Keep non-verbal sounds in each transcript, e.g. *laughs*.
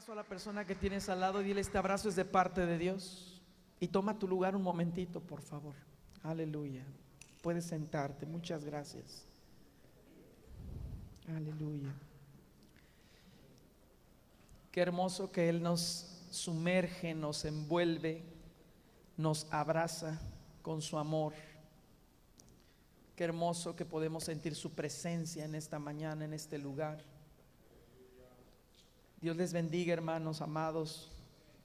abrazo a la persona que tienes al lado y dile, este abrazo es de parte de Dios. Y toma tu lugar un momentito, por favor. Aleluya. Puedes sentarte. Muchas gracias. Aleluya. Qué hermoso que Él nos sumerge, nos envuelve, nos abraza con su amor. Qué hermoso que podemos sentir su presencia en esta mañana, en este lugar. Dios les bendiga, hermanos amados,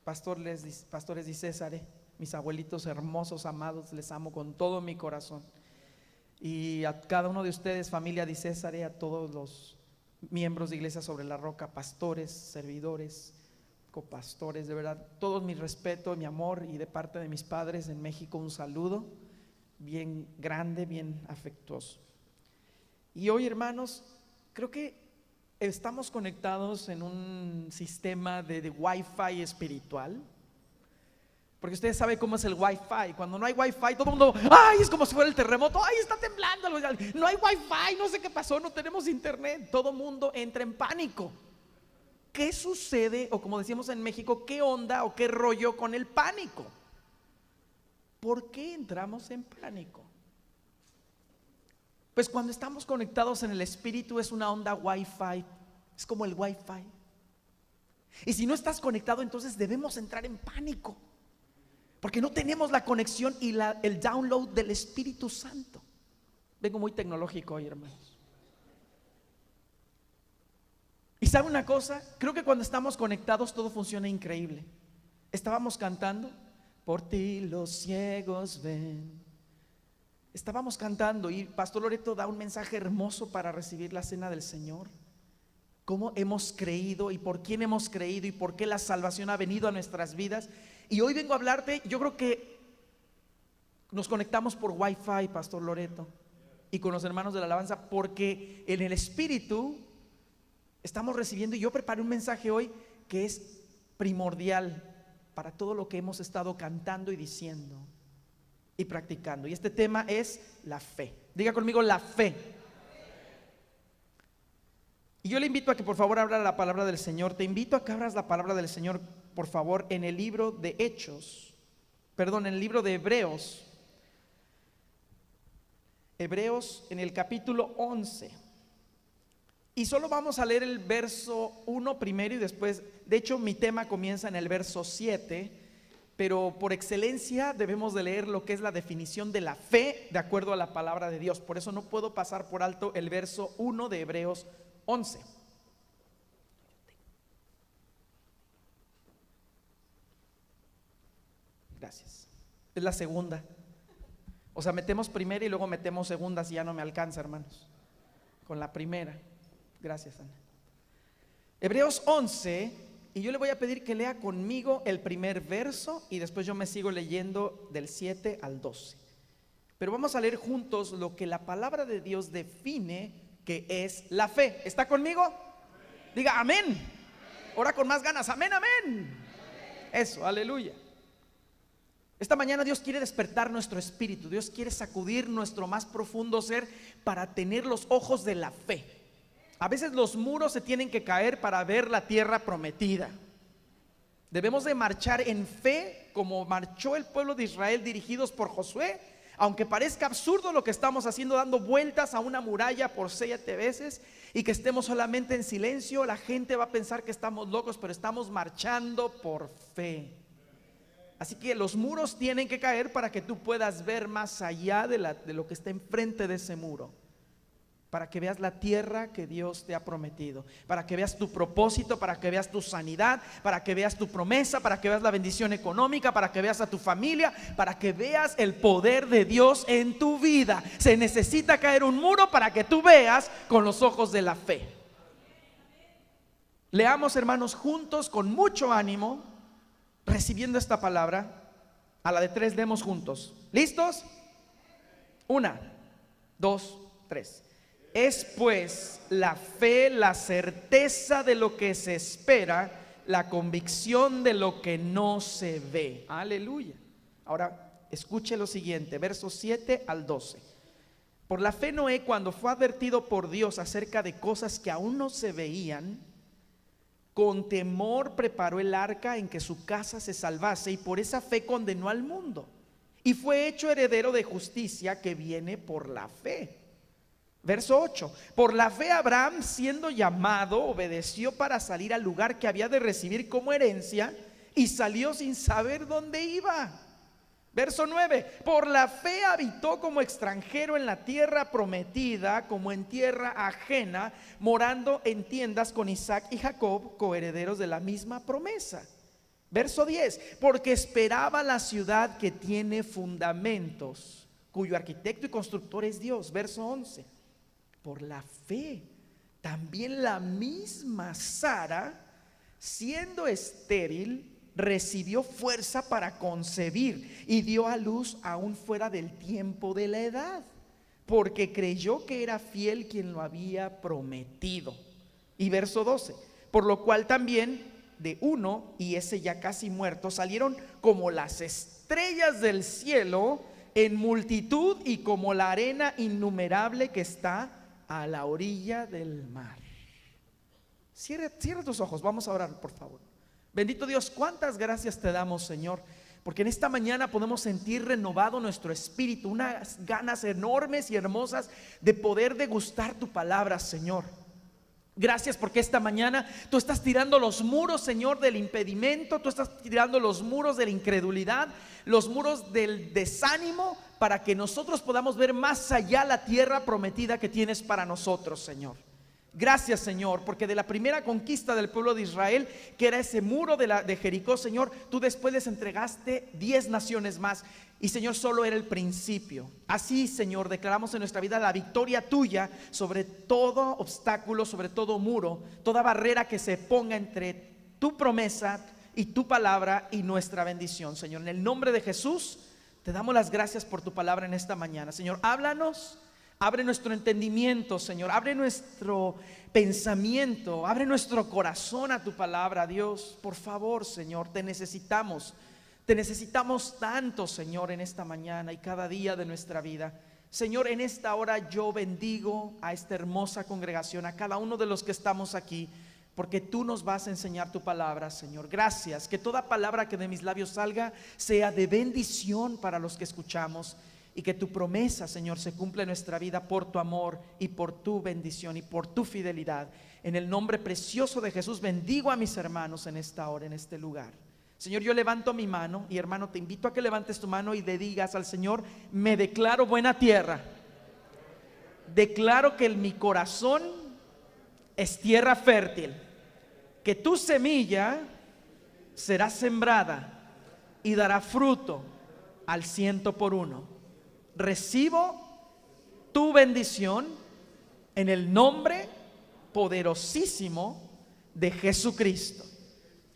pastores, pastores y César, mis abuelitos hermosos, amados, les amo con todo mi corazón. Y a cada uno de ustedes, familia de César, a todos los miembros de Iglesia sobre la Roca, pastores, servidores, copastores, de verdad, todo mi respeto, mi amor y de parte de mis padres en México un saludo bien grande, bien afectuoso. Y hoy, hermanos, creo que estamos conectados en un sistema de, Wi-Fi espiritual. Porque ustedes saben cómo es el Wi-Fi. Cuando no hay Wi-Fi, todo el mundo, ay, es como si fuera el terremoto, ay, está temblando. No hay Wi-Fi, no sé qué pasó, no tenemos internet. Todo el mundo entra en pánico. ¿Qué sucede, o como decíamos en México, qué onda o qué rollo con el pánico? ¿Por qué entramos en pánico? Pues cuando estamos conectados en el espíritu es una onda Wi-Fi, es como el Wi-Fi. Y si no estás conectado, entonces debemos entrar en pánico, porque no tenemos la conexión y el download del Espíritu Santo. Vengo muy tecnológico hoy, hermanos. Y sabe una cosa, creo que cuando estamos conectados todo funciona increíble. Estábamos cantando, por ti los ciegos ven estábamos cantando y Pastor Loreto da un mensaje hermoso para recibir la cena del Señor. Cómo hemos creído y por quién hemos creído y por qué la salvación ha venido a nuestras vidas. Y hoy vengo a hablarte, yo creo que nos conectamos por Wi-Fi, Pastor Loreto, y con los hermanos de la alabanza, porque en el Espíritu estamos recibiendo, y yo preparé un mensaje hoy que es primordial para todo lo que hemos estado cantando y diciendo y practicando. Y este tema es la fe. Diga conmigo la fe. Y yo le invito a que por favor abra la palabra del Señor. Te invito a que abras la palabra del Señor, por favor, en el libro de Hechos. Perdón, en el libro de Hebreos. Hebreos en el capítulo 11. Y solo vamos a leer el verso 1 primero y después, de hecho mi tema comienza en el verso 7 pero por excelencia debemos de leer lo que es la definición de la fe de acuerdo a la palabra de Dios. Por eso no puedo pasar por alto el verso 1 de Hebreos 11. Gracias. Es la segunda. O sea, metemos primera y luego metemos segunda si ya no me alcanza, hermanos. Con la primera. Gracias, Ana. Hebreos 11 y yo le voy a pedir que lea conmigo el primer verso y después yo me sigo leyendo del 7 al 12. Pero vamos a leer juntos lo que la palabra de Dios define que es la fe. ¿Está conmigo? Diga amén. Ora con más ganas. Amén, amén. Eso, aleluya. Esta mañana Dios quiere despertar nuestro espíritu. Dios quiere sacudir nuestro más profundo ser para tener los ojos de la fe. A veces los muros se tienen que caer para ver la tierra prometida. Debemos de marchar en fe como marchó el pueblo de Israel dirigidos por Josué. Aunque parezca absurdo lo que estamos haciendo, dando vueltas a una muralla por siete veces y que estemos solamente en silencio, la gente va a pensar que estamos locos, pero estamos marchando por fe. Así que los muros tienen que caer para que tú puedas ver más allá de, de lo que está enfrente de ese muro para que veas la tierra que Dios te ha prometido, para que veas tu propósito, para que veas tu sanidad, para que veas tu promesa, para que veas la bendición económica, para que veas a tu familia, para que veas el poder de Dios en tu vida. Se necesita caer un muro para que tú veas con los ojos de la fe. Leamos, hermanos, juntos, con mucho ánimo, recibiendo esta palabra. A la de tres demos juntos. ¿Listos? Una, dos, tres. Es pues la fe, la certeza de lo que se espera, la convicción de lo que no se ve. Aleluya. Ahora, escuche lo siguiente, versos 7 al 12. Por la fe Noé, cuando fue advertido por Dios acerca de cosas que aún no se veían, con temor preparó el arca en que su casa se salvase y por esa fe condenó al mundo. Y fue hecho heredero de justicia que viene por la fe. Verso 8. Por la fe Abraham, siendo llamado, obedeció para salir al lugar que había de recibir como herencia y salió sin saber dónde iba. Verso 9, por la fe habitó como extranjero en la tierra prometida, como en tierra ajena, morando en tiendas con Isaac y Jacob, coherederos de la misma promesa. Verso 10, porque esperaba la ciudad que tiene fundamentos, cuyo arquitecto y constructor es Dios. Verso 11, por la fe, también la misma Sara, siendo estéril, recibió fuerza para concebir y dio a luz aún fuera del tiempo de la edad, porque creyó que era fiel quien lo había prometido. Y verso 12, por lo cual también de uno, y ese ya casi muerto, salieron como las estrellas del cielo en multitud y como la arena innumerable que está a la orilla del mar. Cierra, cierra tus ojos, vamos a orar, por favor. Bendito Dios, cuántas gracias te damos, Señor. Porque en esta mañana podemos sentir renovado nuestro espíritu, unas ganas enormes y hermosas de poder degustar tu palabra, Señor. Gracias porque esta mañana tú estás tirando los muros, Señor, del impedimento, tú estás tirando los muros de la incredulidad, los muros del desánimo, para que nosotros podamos ver más allá la tierra prometida que tienes para nosotros, Señor. Gracias Señor, porque de la primera conquista del pueblo de Israel, que era ese muro de, la, de Jericó, Señor, tú después les entregaste diez naciones más. Y Señor, solo era el principio. Así, Señor, declaramos en nuestra vida la victoria tuya sobre todo obstáculo, sobre todo muro, toda barrera que se ponga entre tu promesa y tu palabra y nuestra bendición. Señor, en el nombre de Jesús, te damos las gracias por tu palabra en esta mañana. Señor, háblanos Abre nuestro entendimiento, Señor. Abre nuestro pensamiento. Abre nuestro corazón a tu palabra, Dios. Por favor, Señor, te necesitamos. Te necesitamos tanto, Señor, en esta mañana y cada día de nuestra vida. Señor, en esta hora yo bendigo a esta hermosa congregación, a cada uno de los que estamos aquí, porque tú nos vas a enseñar tu palabra, Señor. Gracias. Que toda palabra que de mis labios salga sea de bendición para los que escuchamos y que tu promesa, Señor, se cumpla en nuestra vida por tu amor y por tu bendición y por tu fidelidad. En el nombre precioso de Jesús bendigo a mis hermanos en esta hora, en este lugar. Señor, yo levanto mi mano y hermano, te invito a que levantes tu mano y le digas al Señor, me declaro buena tierra. Declaro que en mi corazón es tierra fértil, que tu semilla será sembrada y dará fruto al ciento por uno recibo tu bendición en el nombre poderosísimo de Jesucristo.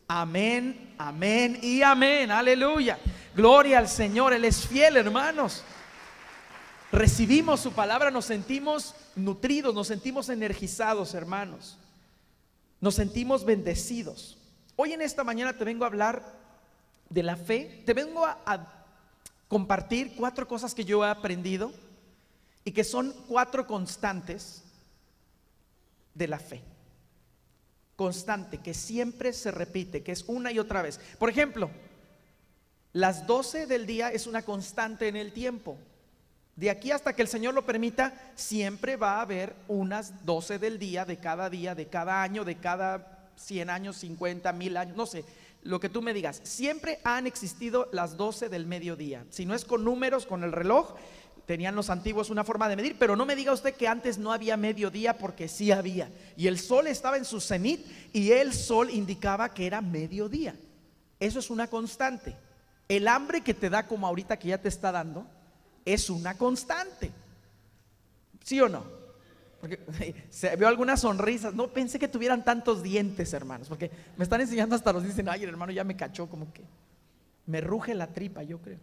Amén, amén y amén. Aleluya. Gloria al Señor. Él es fiel, hermanos. Recibimos su palabra, nos sentimos nutridos, nos sentimos energizados, hermanos. Nos sentimos bendecidos. Hoy en esta mañana te vengo a hablar de la fe. Te vengo a, compartir cuatro cosas que yo he aprendido y que son cuatro constantes de la fe. Constante, que siempre se repite, que es una y otra vez. Por ejemplo, las 12 del día es una constante en el tiempo. De aquí hasta que el Señor lo permita, siempre va a haber unas 12 del día, de cada día, de cada año, de cada 100 años, 50, mil años, no sé lo que tú me digas. Siempre han existido las 12 del mediodía. Si no es con números, con el reloj, tenían los antiguos una forma de medir, pero no me diga usted que antes no había mediodía porque sí había. Y el sol estaba en su cenit y el sol indicaba que era mediodía. Eso es una constante. El hambre que te da como ahorita que ya te está dando es una constante. ¿Sí o no? Porque se vio algunas sonrisas. No pensé que tuvieran tantos dientes, hermanos. Porque me están enseñando hasta los dicen, ay, el hermano ya me cachó, como que me ruge la tripa, yo creo.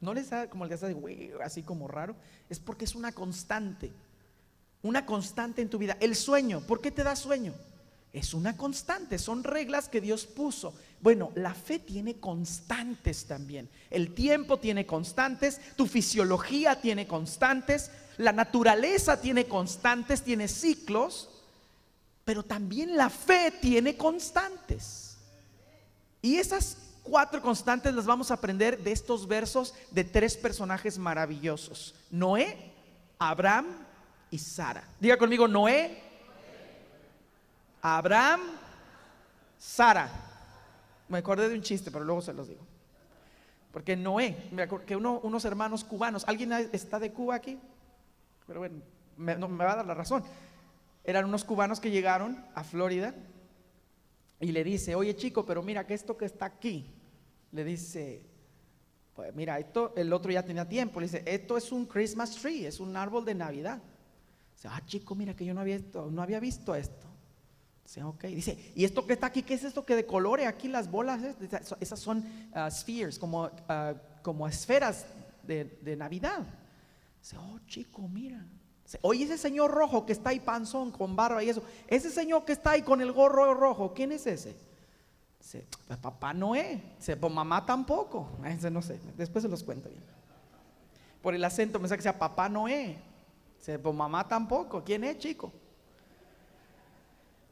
No les da como el de güey, así como raro. Es porque es una constante. Una constante en tu vida. El sueño, ¿por qué te da sueño? Es una constante, son reglas que Dios puso. Bueno, la fe tiene constantes también. El tiempo tiene constantes, tu fisiología tiene constantes, la naturaleza tiene constantes, tiene ciclos. Pero también la fe tiene constantes. Y esas cuatro constantes las vamos a aprender de estos versos de tres personajes maravillosos. Noé, Abraham y Sara. Diga conmigo, Noé, Abraham, Sara. Me acordé de un chiste, pero luego se los digo. Porque Noé, me acuerdo que unos hermanos cubanos, ¿alguien está de Cuba aquí? Pero bueno, me, me va a dar la razón. Eran unos cubanos que llegaron a Florida y le dice, oye chico, pero mira que esto que está aquí, le dice, pues mira, esto, el otro ya tenía tiempo, le dice, esto es un Christmas tree, es un árbol de Navidad. Dice, ah chico, mira que yo no había, visto, no había visto esto. Dice, ok. Dice, ¿y esto que está aquí? ¿Qué es esto que de colores aquí las bolas? Esas son uh, spheres, como, uh, como esferas de, Navidad. Dice, oh chico, mira. Oye, ese señor rojo que está ahí panzón con barba y eso, ese señor que está ahí con el gorro rojo, ¿quién es ese? Dice, pues papá Noé. Dice, pues mamá tampoco. Ese no sé, después se los cuento bien. Por el acento me que sea papá Noé. Dice, pues mamá tampoco. ¿Quién es, chico?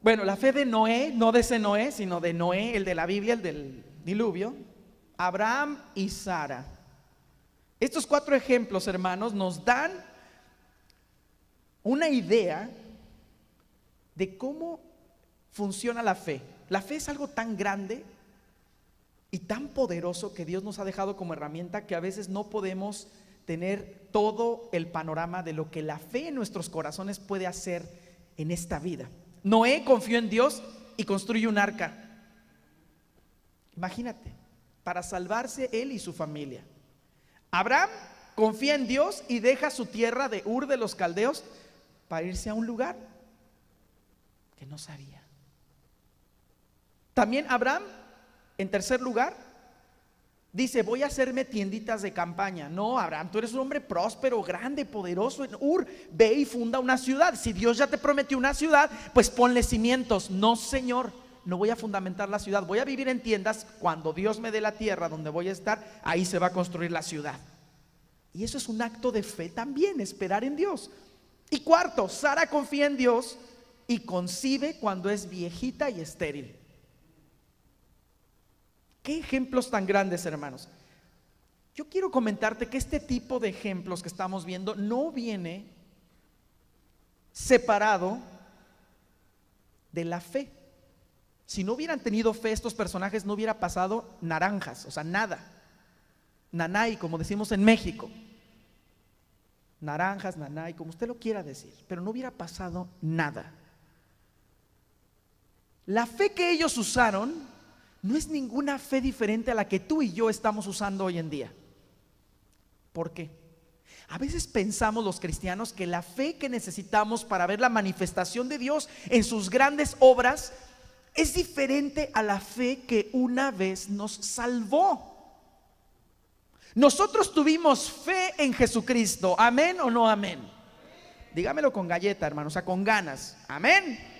Bueno, la fe de Noé, no de ese Noé, sino de Noé, el de la Biblia, el del diluvio, Abraham y Sara. Estos cuatro ejemplos, hermanos, nos dan una idea de cómo funciona la fe. La fe es algo tan grande y tan poderoso que Dios nos ha dejado como herramienta que a veces no podemos tener todo el panorama de lo que la fe en nuestros corazones puede hacer en esta vida. Noé confió en Dios y construyó un arca. Imagínate, para salvarse él y su familia. Abraham confía en Dios y deja su tierra de Ur de los Caldeos para irse a un lugar que no sabía. También Abraham, en tercer lugar, Dice, voy a hacerme tienditas de campaña. No, Abraham, tú eres un hombre próspero, grande, poderoso en Ur. Ve y funda una ciudad. Si Dios ya te prometió una ciudad, pues ponle cimientos. No, Señor, no voy a fundamentar la ciudad. Voy a vivir en tiendas. Cuando Dios me dé la tierra donde voy a estar, ahí se va a construir la ciudad. Y eso es un acto de fe también, esperar en Dios. Y cuarto, Sara confía en Dios y concibe cuando es viejita y estéril. Qué ejemplos tan grandes, hermanos. Yo quiero comentarte que este tipo de ejemplos que estamos viendo no viene separado de la fe. Si no hubieran tenido fe estos personajes, no hubiera pasado naranjas, o sea, nada. Nanay, como decimos en México. Naranjas, nanay, como usted lo quiera decir, pero no hubiera pasado nada. La fe que ellos usaron no es ninguna fe diferente a la que tú y yo estamos usando hoy en día. ¿Por qué? A veces pensamos los cristianos que la fe que necesitamos para ver la manifestación de Dios en sus grandes obras es diferente a la fe que una vez nos salvó. Nosotros tuvimos fe en Jesucristo, amén o no amén. Dígamelo con galleta, hermano, o sea, con ganas, amén.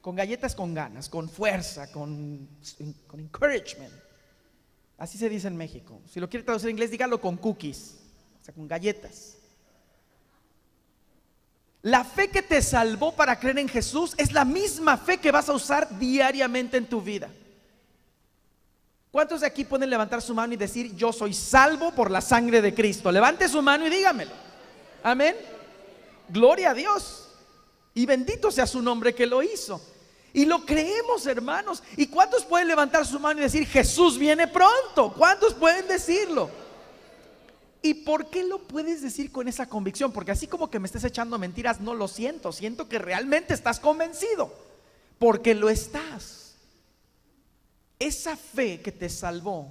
Con galletas con ganas, con fuerza, con, encouragement. Así se dice en México. Si lo quiere traducir en inglés, dígalo con cookies, o sea, con galletas. La fe que te salvó para creer en Jesús es la misma fe que vas a usar diariamente en tu vida. ¿Cuántos de aquí pueden levantar su mano y decir, yo soy salvo por la sangre de Cristo? Levante su mano y dígamelo. Amén. Gloria a Dios. Y bendito sea su nombre que lo hizo. Y lo creemos, hermanos. ¿Y cuántos pueden levantar su mano y decir, Jesús viene pronto? ¿Cuántos pueden decirlo? ¿Y por qué lo puedes decir con esa convicción? Porque así como que me estés echando mentiras, no lo siento. Siento que realmente estás convencido. Porque lo estás. Esa fe que te salvó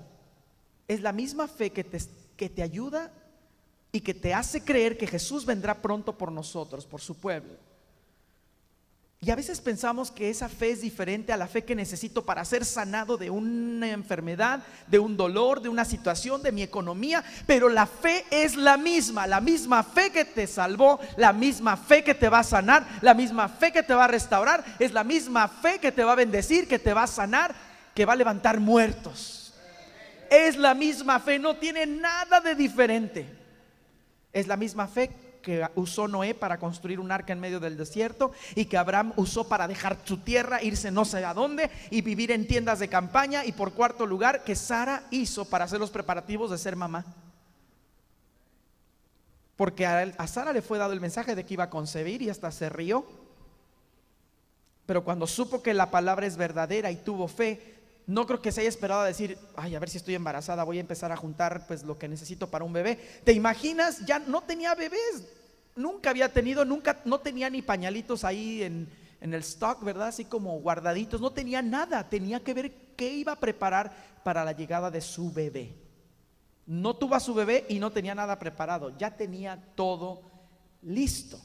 es la misma fe que te, que te ayuda y que te hace creer que Jesús vendrá pronto por nosotros, por su pueblo. Y a veces pensamos que esa fe es diferente a la fe que necesito para ser sanado de una enfermedad, de un dolor, de una situación, de mi economía, pero la fe es la misma, la misma fe que te salvó, la misma fe que te va a sanar, la misma fe que te va a restaurar, es la misma fe que te va a bendecir, que te va a sanar, que va a levantar muertos. Es la misma fe, no tiene nada de diferente. Es la misma fe que usó Noé para construir un arca en medio del desierto y que Abraham usó para dejar su tierra, irse no sé a dónde y vivir en tiendas de campaña y por cuarto lugar que Sara hizo para hacer los preparativos de ser mamá. Porque a, Sara le fue dado el mensaje de que iba a concebir y hasta se rió. Pero cuando supo que la palabra es verdadera y tuvo fe, no creo que se haya esperado a decir, ay, a ver si estoy embarazada, voy a empezar a juntar pues lo que necesito para un bebé. ¿Te imaginas? Ya no tenía bebés, nunca había tenido, nunca, no tenía ni pañalitos ahí en, en el stock, ¿verdad? Así como guardaditos, no tenía nada, tenía que ver qué iba a preparar para la llegada de su bebé. No tuvo a su bebé y no tenía nada preparado, ya tenía todo listo.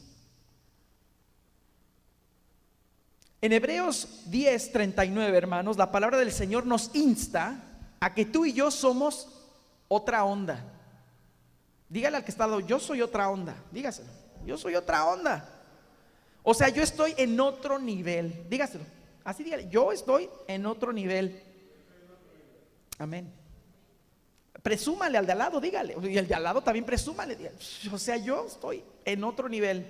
En Hebreos 10, 39, hermanos, la palabra del Señor nos insta a que tú y yo somos otra onda. Dígale al que está yo soy otra onda. Dígaselo, yo soy otra onda. O sea, yo estoy en otro nivel. Dígaselo. Así dígale, yo estoy en otro nivel. Amén. Presúmale al de al lado, dígale. Y el de al lado también presúmale. O sea, yo estoy en otro nivel.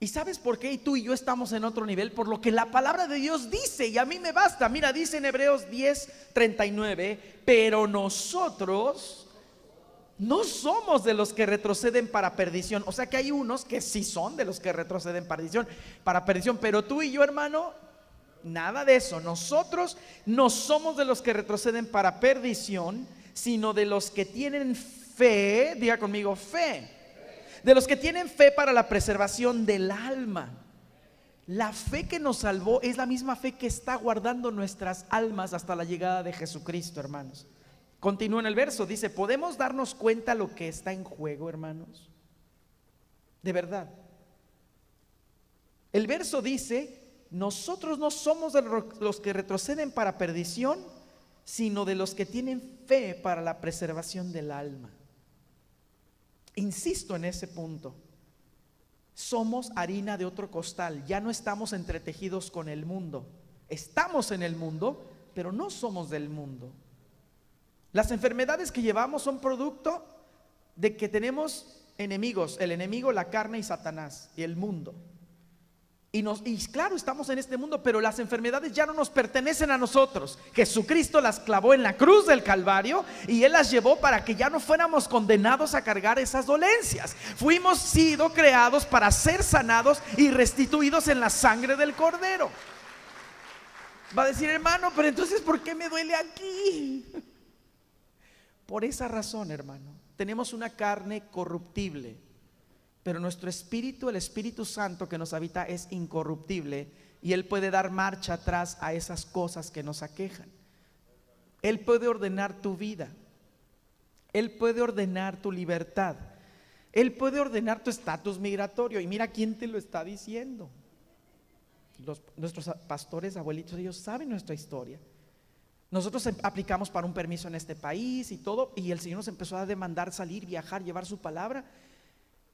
¿Y sabes por qué tú y yo estamos en otro nivel? Por lo que la palabra de Dios dice, y a mí me basta. Mira, dice en Hebreos 10, 39, pero nosotros no somos de los que retroceden para perdición. O sea que hay unos que sí son de los que retroceden para perdición, para perdición, pero tú y yo, hermano, nada de eso. Nosotros no somos de los que retroceden para perdición, sino de los que tienen fe, diga conmigo, fe de los que tienen fe para la preservación del alma. La fe que nos salvó es la misma fe que está guardando nuestras almas hasta la llegada de Jesucristo, hermanos. Continúa en el verso, dice, ¿podemos darnos cuenta lo que está en juego, hermanos? De verdad. El verso dice, nosotros no somos de los que retroceden para perdición, sino de los que tienen fe para la preservación del alma. Insisto en ese punto. Somos harina de otro costal, ya no estamos entretejidos con el mundo. Estamos en el mundo, pero no somos del mundo. Las enfermedades que llevamos son producto de que tenemos enemigos, el enemigo, la carne y Satanás y el mundo. Y, nos, y claro, estamos en este mundo, pero las enfermedades ya no nos pertenecen a nosotros. Jesucristo las clavó en la cruz del Calvario y Él las llevó para que ya no fuéramos condenados a cargar esas dolencias. Fuimos sido creados para ser sanados y restituidos en la sangre del Cordero. Va a decir, hermano, pero entonces, ¿por qué me duele aquí? Por esa razón, hermano, tenemos una carne corruptible pero nuestro espíritu, el Espíritu Santo que nos habita, es incorruptible y Él puede dar marcha atrás a esas cosas que nos aquejan. Él puede ordenar tu vida. Él puede ordenar tu libertad. Él puede ordenar tu estatus migratorio. Y mira quién te lo está diciendo. nuestros pastores, abuelitos, ellos saben nuestra historia. Nosotros em, aplicamos para un permiso en este país y todo, y el Señor nos empezó a demandar salir, viajar, llevar su palabra.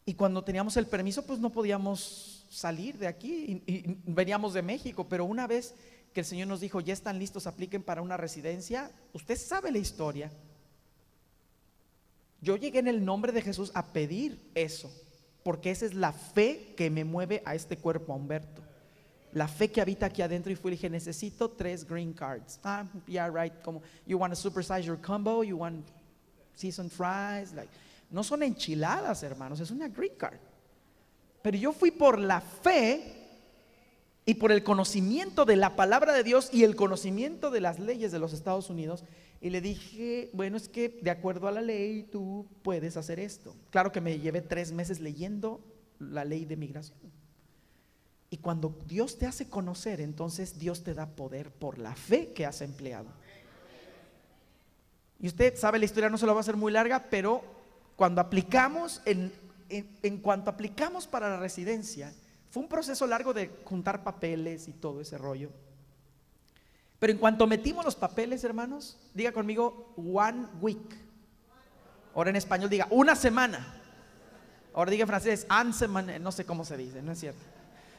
Y cuando teníamos el permiso, pues no podíamos salir de aquí y, veníamos de México. Pero una vez que el Señor nos dijo, ya están listos, apliquen para una residencia, usted sabe la historia. Yo llegué en el nombre de Jesús a pedir eso, porque esa es la fe que me mueve a este cuerpo, Humberto. La fe que habita aquí adentro y fui y dije, necesito tres green cards. Ah, yeah, right. Como, you want to supersize your combo, you want seasoned fries, like. No son enchiladas, hermanos, es una green card. Pero yo fui por la fe y por el conocimiento de la palabra de Dios y el conocimiento de las leyes de los Estados Unidos. Y le dije, bueno, es que de acuerdo a la ley tú puedes hacer esto. Claro que me llevé tres meses leyendo la ley de migración. Y cuando Dios te hace conocer, entonces Dios te da poder por la fe que has empleado. Y usted sabe la historia, no se la va a hacer muy larga, pero cuando aplicamos, en, cuanto aplicamos para la residencia, fue un proceso largo de juntar papeles y todo ese rollo. Pero en cuanto metimos los papeles, hermanos, diga conmigo, one week. Ahora en español diga, una semana. Ahora diga en francés, un semaine, no sé cómo se dice, no es cierto.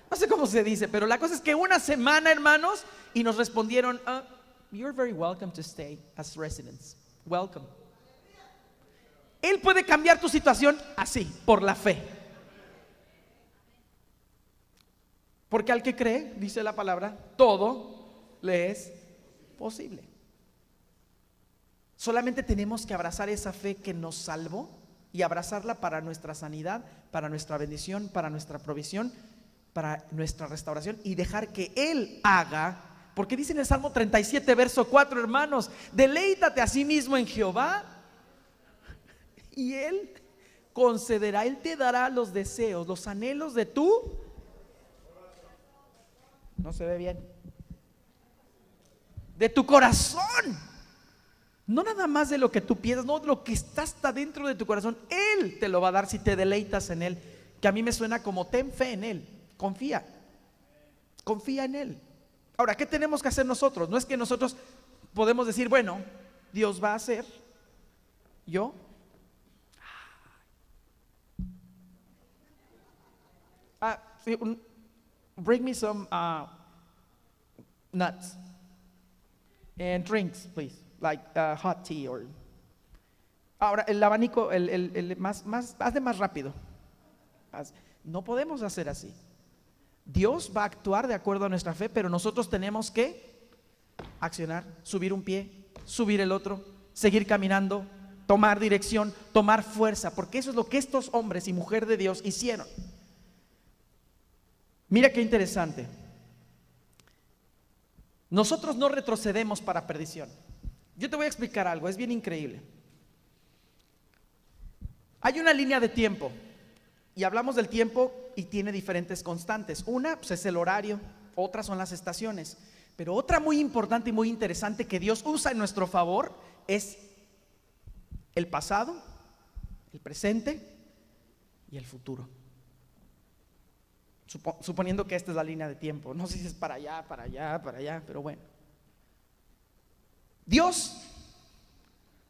No sé cómo se dice, pero la cosa es que una semana, hermanos, y nos respondieron, uh, you're very welcome to stay as residents. Welcome. Él puede cambiar tu situación así, por la fe. Porque al que cree, dice la palabra, todo le es posible. Solamente tenemos que abrazar esa fe que nos salvó y abrazarla para nuestra sanidad, para nuestra bendición, para nuestra provisión, para nuestra restauración y dejar que Él haga. Porque dice en el Salmo 37, verso 4, hermanos, deleítate a sí mismo en Jehová y Él concederá, Él te dará los deseos, los anhelos de tú. No se ve bien. De tu corazón. No nada más de lo que tú piensas, no lo que está hasta dentro de tu corazón. Él te lo va a dar si te deleitas en Él. Que a mí me suena como ten fe en Él. Confía. Confía en Él. Ahora, ¿qué tenemos que hacer nosotros? No es que nosotros podemos decir, bueno, Dios va a hacer. Yo. Ah, bring me some uh, nuts and drinks, please like uh, hot tea or... Ahora, el abanico, el, el, más, más, hazle más rápido. No podemos hacer así. Dios va a actuar de acuerdo a nuestra fe, pero nosotros tenemos que accionar, subir un pie, subir el otro, seguir caminando, tomar dirección, tomar fuerza, porque eso es lo que estos hombres y mujer de Dios hicieron. Mira qué interesante. Nosotros no retrocedemos para perdición. Yo te voy a explicar algo, es bien increíble. Hay una línea de tiempo y hablamos del tiempo y tiene diferentes constantes. Una pues, es el horario, otras son las estaciones, pero otra muy importante y muy interesante que Dios usa en nuestro favor es el pasado, el presente y el futuro. Suponiendo que esta es la línea de tiempo. No sé si es para allá, para allá, para allá, pero bueno. Dios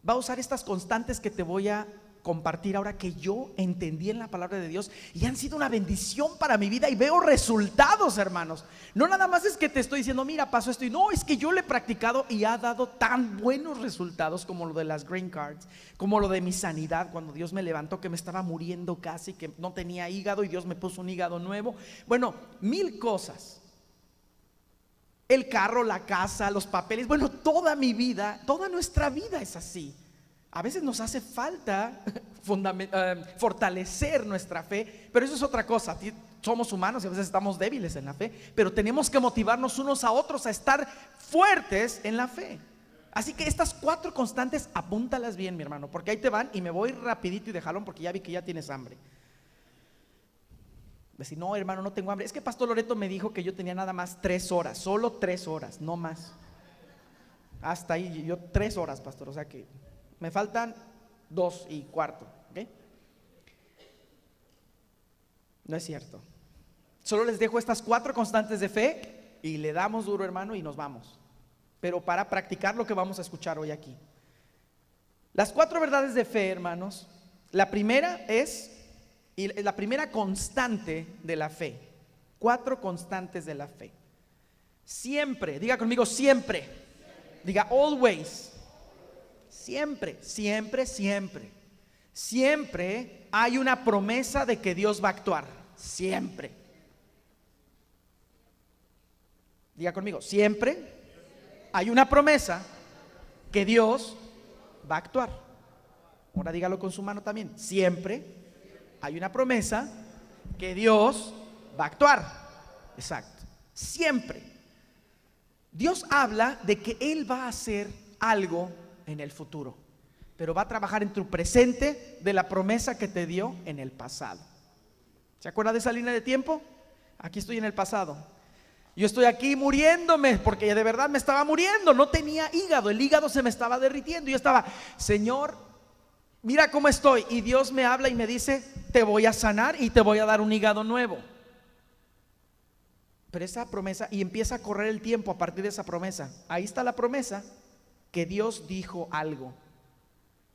va a usar estas constantes que te voy a compartir ahora que yo entendí en la palabra de Dios y han sido una bendición para mi vida y veo resultados, hermanos. No nada más es que te estoy diciendo, mira, pasó esto y no, es que yo lo he practicado y ha dado tan buenos resultados como lo de las green cards, como lo de mi sanidad cuando Dios me levantó que me estaba muriendo casi, que no tenía hígado y Dios me puso un hígado nuevo. Bueno, mil cosas el carro, la casa, los papeles. Bueno, toda mi vida, toda nuestra vida es así. A veces nos hace falta *laughs* eh, fortalecer nuestra fe, pero eso es otra cosa. Somos humanos y a veces estamos débiles en la fe, pero tenemos que motivarnos unos a otros a estar fuertes en la fe. Así que estas cuatro constantes, apúntalas bien, mi hermano, porque ahí te van y me voy rapidito y de porque ya vi que ya tienes hambre. Decir, no, hermano, no tengo hambre. Es que Pastor Loreto me dijo que yo tenía nada más tres horas, solo tres horas, no más. Hasta ahí, yo tres horas, Pastor. O sea que me faltan dos y cuarto. No es cierto. Solo les dejo estas cuatro constantes de fe y le damos duro, hermano, y nos vamos. Pero para practicar lo que vamos a escuchar hoy aquí. Las cuatro verdades de fe, hermanos. La primera es y la primera constante de la fe. Cuatro constantes de la fe. Siempre, diga conmigo siempre. Diga always. Siempre, siempre, siempre. Siempre hay una promesa de que Dios va a actuar. Siempre. Diga conmigo, siempre hay una promesa que Dios va a actuar. Ahora dígalo con su mano también. Siempre hay una promesa que Dios va a actuar. Exacto. Siempre. Dios habla de que Él va a hacer algo en el futuro, pero va a trabajar en tu presente de la promesa que te dio en el pasado. ¿Se acuerda de esa línea de tiempo? Aquí estoy en el pasado. Yo estoy aquí muriéndome porque de verdad me estaba muriendo, no tenía hígado, el hígado se me estaba derritiendo. Yo estaba, Señor, mira cómo estoy. Y Dios me habla y me dice, te voy a sanar y te voy a dar un hígado nuevo. Pero esa promesa, y empieza a correr el tiempo a partir de esa promesa. Ahí está la promesa que Dios dijo algo.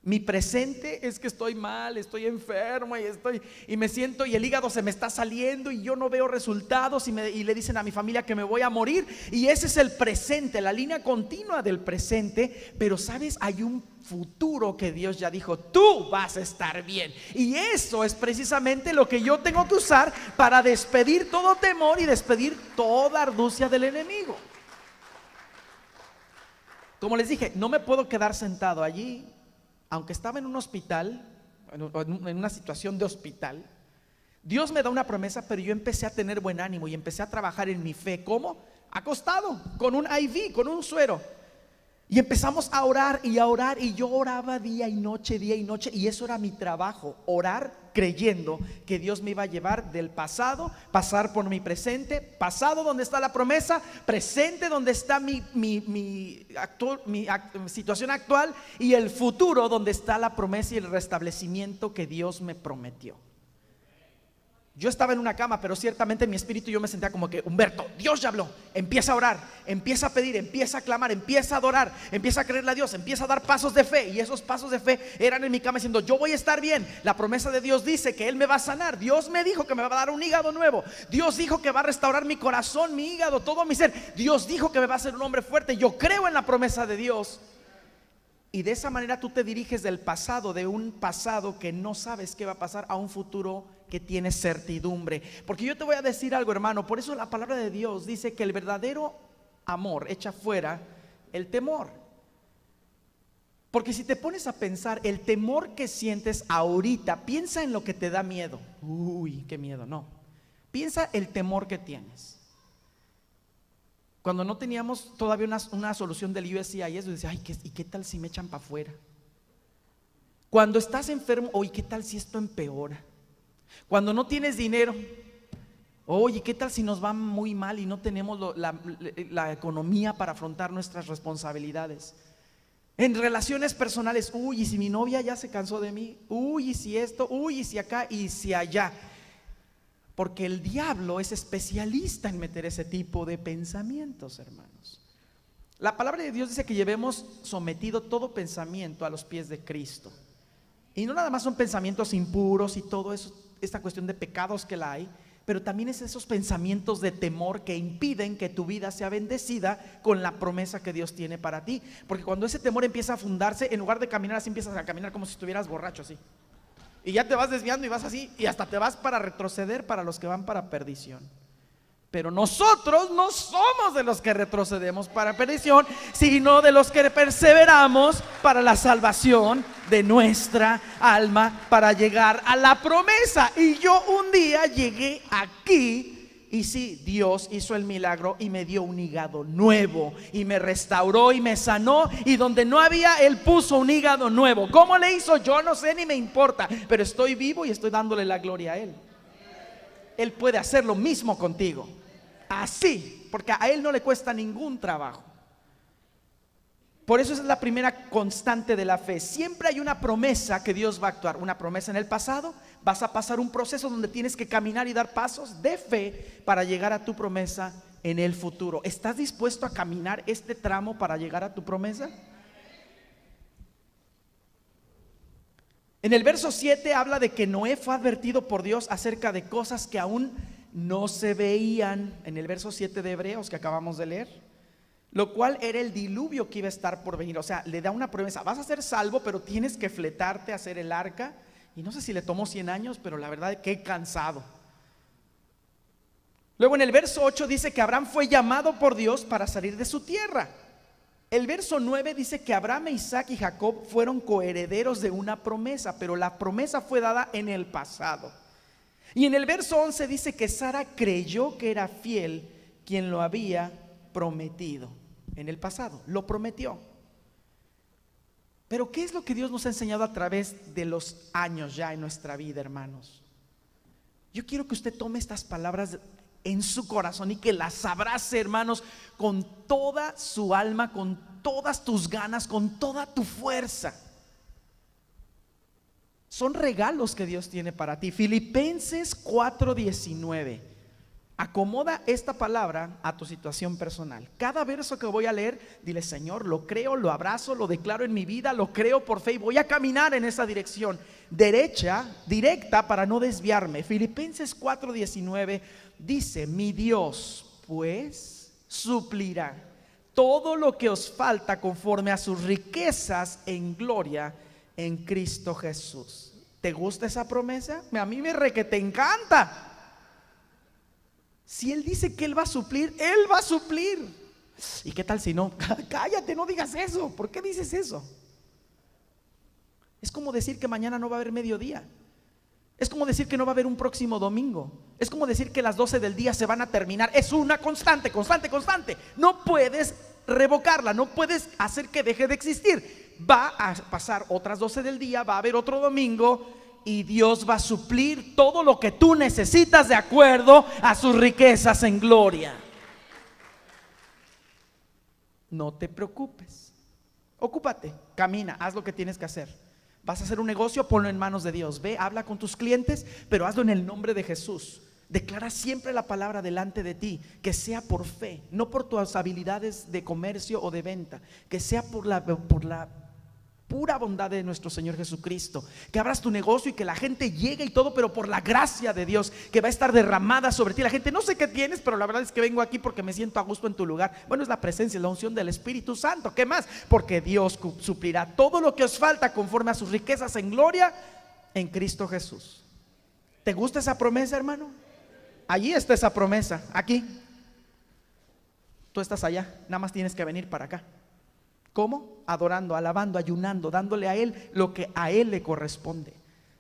Mi presente es que estoy mal, estoy enfermo y estoy y me siento y el hígado se me está saliendo y yo no veo resultados y, me, y le dicen a mi familia que me voy a morir y ese es el presente, la línea continua del presente, pero sabes, hay un futuro que Dios ya dijo, tú vas a estar bien. Y eso es precisamente lo que yo tengo que usar para despedir todo temor y despedir toda arducia del enemigo. Como les dije, no me puedo quedar sentado allí aunque estaba en un hospital, en una situación de hospital, Dios me da una promesa, pero yo empecé a tener buen ánimo y empecé a trabajar en mi fe. ¿Cómo? Acostado, con un IV, con un suero. Y empezamos a orar y a orar y yo oraba día y noche, día y noche y eso era mi trabajo, orar creyendo que Dios me iba a llevar del pasado, pasar por mi presente, pasado donde está la promesa, presente donde está mi, mi, mi situación actual y el futuro donde está la promesa y el restablecimiento que Dios me prometió. Yo estaba en una cama, pero ciertamente en mi espíritu yo me sentía como que, Humberto, Dios ya habló, empieza a orar, empieza a pedir, empieza a clamar, empieza a adorar, empieza a creerle a Dios, empieza a dar pasos de fe. Y esos pasos de fe eran en mi cama diciendo, yo voy a estar bien. La promesa de Dios dice que Él me va a sanar. Dios me dijo que me va a dar un hígado nuevo. Dios dijo que va a restaurar mi corazón, mi hígado, todo mi ser. Dios dijo que me va a hacer un hombre fuerte. Yo creo en la promesa de Dios. Y de esa manera tú te diriges del pasado, de un pasado que no sabes qué va a pasar, a un futuro que tiene certidumbre. Porque yo te voy a decir algo, hermano, por eso la palabra de Dios dice que el verdadero amor echa fuera el temor. Porque si te pones a pensar, el temor que sientes ahorita, piensa en lo que te da miedo. Uy, qué miedo, no. Piensa el temor que tienes. Cuando no teníamos todavía una, solución del USCIS, yo ay, ¿y qué tal si me echan para afuera? Cuando estás enfermo, oye, ¿qué tal si esto empeora? Cuando no tienes dinero, oye, ¿qué tal si nos va muy mal y no tenemos la, la economía para afrontar nuestras responsabilidades? En relaciones personales, uy, y si mi novia ya se cansó de mí, uy, y si esto, uy, y si acá, y si allá. Porque el diablo es especialista en meter ese tipo de pensamientos, hermanos. La palabra de Dios dice que llevemos sometido todo pensamiento a los pies de Cristo. Y no nada más son pensamientos impuros y todo eso, esta cuestión de pecados que la hay, pero también es esos pensamientos de temor que impiden que tu vida sea bendecida con la promesa que Dios tiene para ti. Porque cuando ese temor empieza a fundarse, en lugar de caminar así, empiezas a caminar como si estuvieras borracho así. Y ya te vas desviando y vas así y hasta te vas para retroceder para los que van para perdición. Pero nosotros no somos de los que retrocedemos para perdición, sino de los que perseveramos para la salvación de nuestra alma, para llegar a la promesa. Y yo un día llegué aquí y sí, Dios hizo el milagro y me dio un hígado nuevo y me restauró y me sanó y donde no había, Él puso un hígado nuevo. ¿Cómo le hizo? Yo no sé ni me importa, pero estoy vivo y estoy dándole la gloria a Él. Él puede hacer lo mismo contigo. Así, porque a Él no le cuesta ningún trabajo. Por eso es la primera constante de la fe. Siempre hay una promesa que Dios va a actuar. Una promesa en el pasado vas a pasar un proceso donde tienes que caminar y dar pasos de fe para llegar a tu promesa en el futuro. ¿Estás dispuesto a caminar este tramo para llegar a tu promesa? En el verso 7 habla de que Noé fue advertido por Dios acerca de cosas que aún no se veían. En el verso 7 de Hebreos que acabamos de leer. Lo cual era el diluvio que iba a estar por venir. O sea, le da una promesa. Vas a ser salvo, pero tienes que fletarte a hacer el arca y no sé si le tomó 100 años, pero la verdad que cansado. Luego en el verso 8 dice que Abraham fue llamado por Dios para salir de su tierra. El verso 9 dice que Abraham, Isaac y Jacob fueron coherederos de una promesa, pero la promesa fue dada en el pasado. Y en el verso 11 dice que Sara creyó que era fiel quien lo había prometido en el pasado, lo prometió. Pero ¿qué es lo que Dios nos ha enseñado a través de los años ya en nuestra vida, hermanos? Yo quiero que usted tome estas palabras en su corazón y que las abrace, hermanos, con toda su alma, con todas tus ganas, con toda tu fuerza. Son regalos que Dios tiene para ti. Filipenses 4:19. Acomoda esta palabra a tu situación personal. Cada verso que voy a leer, dile, Señor, lo creo, lo abrazo, lo declaro en mi vida, lo creo por fe y voy a caminar en esa dirección derecha, directa, para no desviarme. Filipenses 4:19 dice, mi Dios, pues, suplirá todo lo que os falta conforme a sus riquezas en gloria en Cristo Jesús. ¿Te gusta esa promesa? A mí me re que te encanta. Si Él dice que Él va a suplir, Él va a suplir. ¿Y qué tal si no? *laughs* Cállate, no digas eso. ¿Por qué dices eso? Es como decir que mañana no va a haber mediodía. Es como decir que no va a haber un próximo domingo. Es como decir que las 12 del día se van a terminar. Es una constante, constante, constante. No puedes revocarla, no puedes hacer que deje de existir. Va a pasar otras 12 del día, va a haber otro domingo y Dios va a suplir todo lo que tú necesitas de acuerdo a sus riquezas en gloria. No te preocupes. Ocúpate, camina, haz lo que tienes que hacer. Vas a hacer un negocio, ponlo en manos de Dios. Ve, habla con tus clientes, pero hazlo en el nombre de Jesús. Declara siempre la palabra delante de ti, que sea por fe, no por tus habilidades de comercio o de venta, que sea por la, por la pura bondad de nuestro Señor Jesucristo. Que abras tu negocio y que la gente llegue y todo, pero por la gracia de Dios que va a estar derramada sobre ti. La gente no sé qué tienes, pero la verdad es que vengo aquí porque me siento a gusto en tu lugar. Bueno, es la presencia, la unción del Espíritu Santo. ¿Qué más? Porque Dios suplirá todo lo que os falta conforme a sus riquezas en gloria en Cristo Jesús. ¿Te gusta esa promesa, hermano? Allí está esa promesa, aquí. Tú estás allá, nada más tienes que venir para acá. ¿Cómo? Adorando, alabando, ayunando, dándole a Él lo que a Él le corresponde,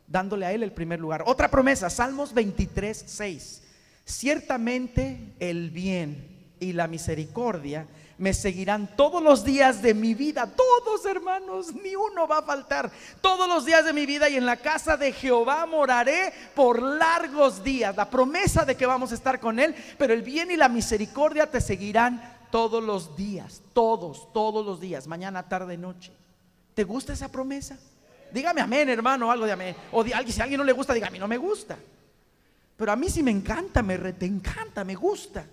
dándole a Él el primer lugar. Otra promesa, Salmos 23, 6. Ciertamente el bien y la misericordia me seguirán todos los días de mi vida, todos hermanos, ni uno va a faltar, todos los días de mi vida y en la casa de Jehová moraré por largos días, la promesa de que vamos a estar con Él, pero el bien y la misericordia te seguirán todos los días, todos, todos los días, mañana, tarde, noche. ¿Te gusta esa promesa? Dígame amén, hermano, algo de amén. O de, si a alguien no le gusta, diga a mí no me gusta. Pero a mí sí me encanta, me te encanta, me gusta.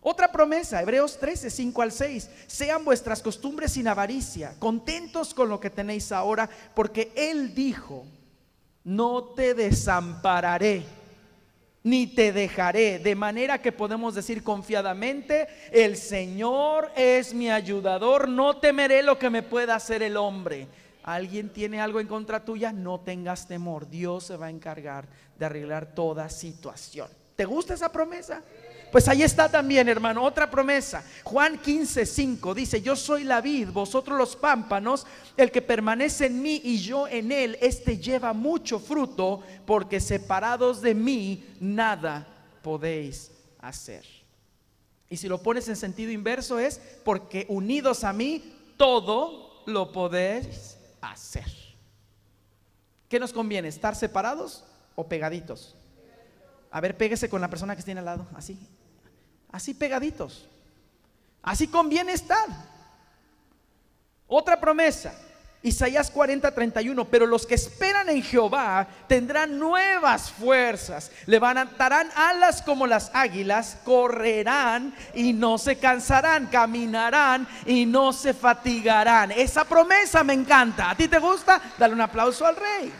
Otra promesa, Hebreos 13, 5 al 6. Sean vuestras costumbres sin avaricia, contentos con lo que tenéis ahora, porque Él dijo, no te desampararé ni te dejaré. De manera que podemos decir confiadamente, el Señor es mi ayudador, no temeré lo que me pueda hacer el hombre. ¿Alguien tiene algo en contra tuya? No tengas temor, Dios se va a encargar de arreglar toda situación. ¿Te gusta esa promesa? Pues ahí está también, hermano, otra promesa. Juan 15, 5 dice, yo soy la vid, vosotros los pámpanos, el que permanece en mí y yo en él, este lleva mucho fruto, porque separados de mí nada podéis hacer. Y si lo pones en sentido inverso es, porque unidos a mí todo lo podéis hacer. ¿Qué nos conviene? ¿Estar separados o pegaditos? A ver, péguese con la persona que tiene al lado, así así pegaditos. Así conviene estar. Otra promesa, Isaías 40, 31, pero los que esperan en Jehová tendrán nuevas fuerzas, levantarán alas como las águilas, correrán y no se cansarán, caminarán y no se fatigarán. Esa promesa me encanta. ¿A ti te gusta? Dale un aplauso al rey.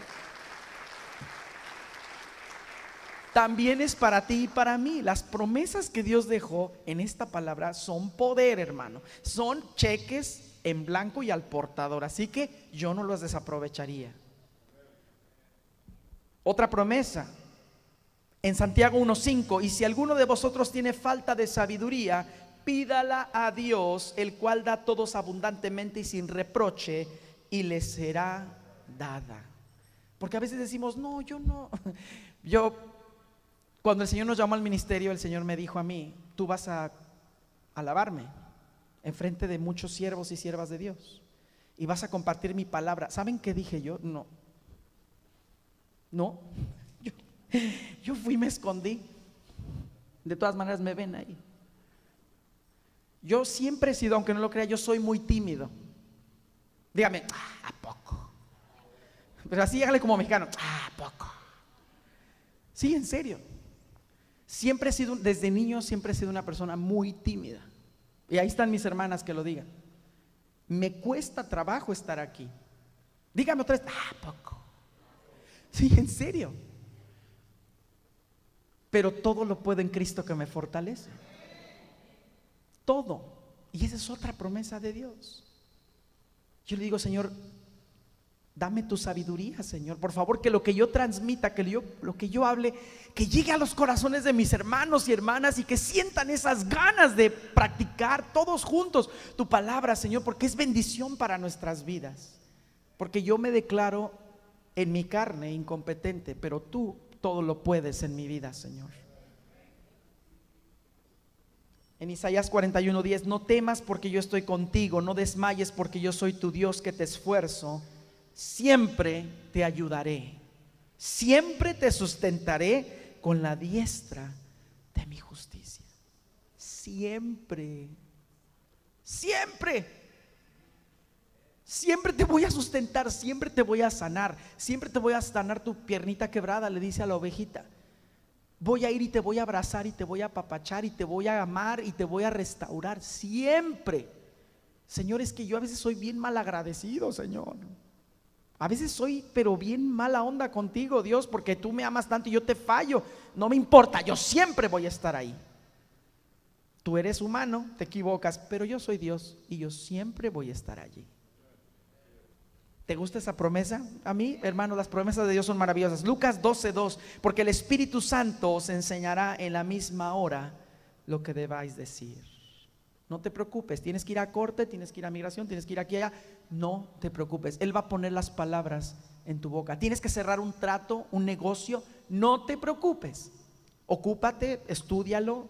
También es para ti y para mí. Las promesas que Dios dejó en esta palabra son poder, hermano. Son cheques en blanco y al portador. Así que yo no los desaprovecharía. Otra promesa. En Santiago 1.5, y si alguno de vosotros tiene falta de sabiduría, pídala a Dios, el cual da a todos abundantemente y sin reproche, y le será dada. Porque a veces decimos, no, yo no, *laughs* yo cuando el Señor nos llamó al ministerio, el Señor me dijo a mí, tú vas a alabarme en frente de muchos siervos y siervas de Dios y vas a compartir mi palabra. ¿Saben qué dije yo? No. No. *laughs* Yo, yo fui y me escondí. De todas maneras me ven ahí. Yo siempre he sido, aunque no lo crea, yo soy muy tímido. Dígame, ah, ¿a poco? Pero así hágale como mexicano, ah, ¿a poco? Sí, en serio. Siempre he sido, desde niño siempre he sido una persona muy tímida. Y ahí están mis hermanas que lo digan. Me cuesta trabajo estar aquí. Dígame otra vez, ah, poco. Sí, en serio. Pero todo lo puedo en Cristo que me fortalece. Todo. Y esa es otra promesa de Dios. Yo le digo, Señor, dame tu sabiduría, Señor. Por favor, que lo que yo transmita, que lo que yo hable, que llegue a los corazones de mis hermanos y hermanas y que sientan esas ganas de practicar todos juntos tu palabra, Señor, porque es bendición para nuestras vidas. Porque yo me declaro en mi carne incompetente, pero tú todo lo puedes en mi vida, Señor. En Isaías 41:10, no temas porque yo estoy contigo, no desmayes porque yo soy tu Dios que te esfuerzo, siempre te ayudaré, siempre te sustentaré con la diestra de mi justicia. Siempre, siempre. Siempre te voy a sustentar, siempre te voy a sanar, siempre te voy a sanar tu piernita quebrada, le dice a la ovejita. Voy a ir y te voy a abrazar y te voy a apapachar y te voy a amar y te voy a restaurar siempre. Señor, es que yo a veces soy bien mal agradecido, Señor. A veces soy, pero bien mala onda contigo, Dios, porque tú me amas tanto y yo te fallo. No me importa, yo siempre voy a estar ahí. Tú eres humano, te equivocas, pero yo soy Dios y yo siempre voy a estar allí. ¿Te gusta esa promesa? A mí, hermano, las promesas de Dios son maravillosas. Lucas 12:2, porque el Espíritu Santo os enseñará en la misma hora lo que debáis decir. No te preocupes, tienes que ir a corte, tienes que ir a migración, tienes que ir aquí allá. No te preocupes, Él va a poner las palabras en tu boca. Tienes que cerrar un trato, un negocio. No te preocupes. Ocúpate, estudialo,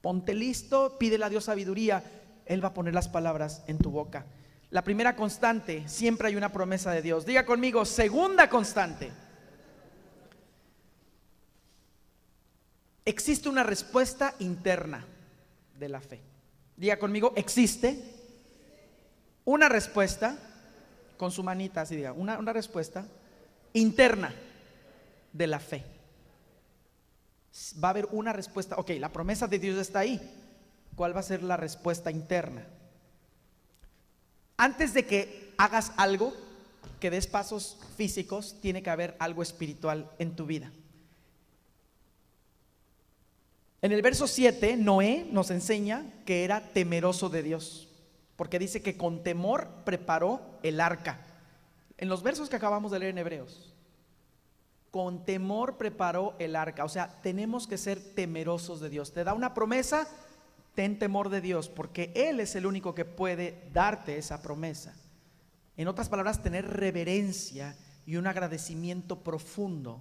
ponte listo, pídele a Dios sabiduría. Él va a poner las palabras en tu boca. La primera constante, siempre hay una promesa de Dios. Diga conmigo, segunda constante. Existe una respuesta interna de la fe. Diga conmigo, existe una respuesta, con su manita así diga, una, una respuesta interna de la fe. Va a haber una respuesta, ok, la promesa de Dios está ahí. ¿Cuál va a ser la respuesta interna? Antes de que hagas algo, que des pasos físicos, tiene que haber algo espiritual en tu vida. En el verso 7, Noé nos enseña que era temeroso de Dios, porque dice que con temor preparó el arca. En los versos que acabamos de leer en Hebreos, con temor preparó el arca. O sea, tenemos que ser temerosos de Dios. Te da una promesa, ten temor de Dios, porque Él es el único que puede darte esa promesa. En otras palabras, tener reverencia y un agradecimiento profundo,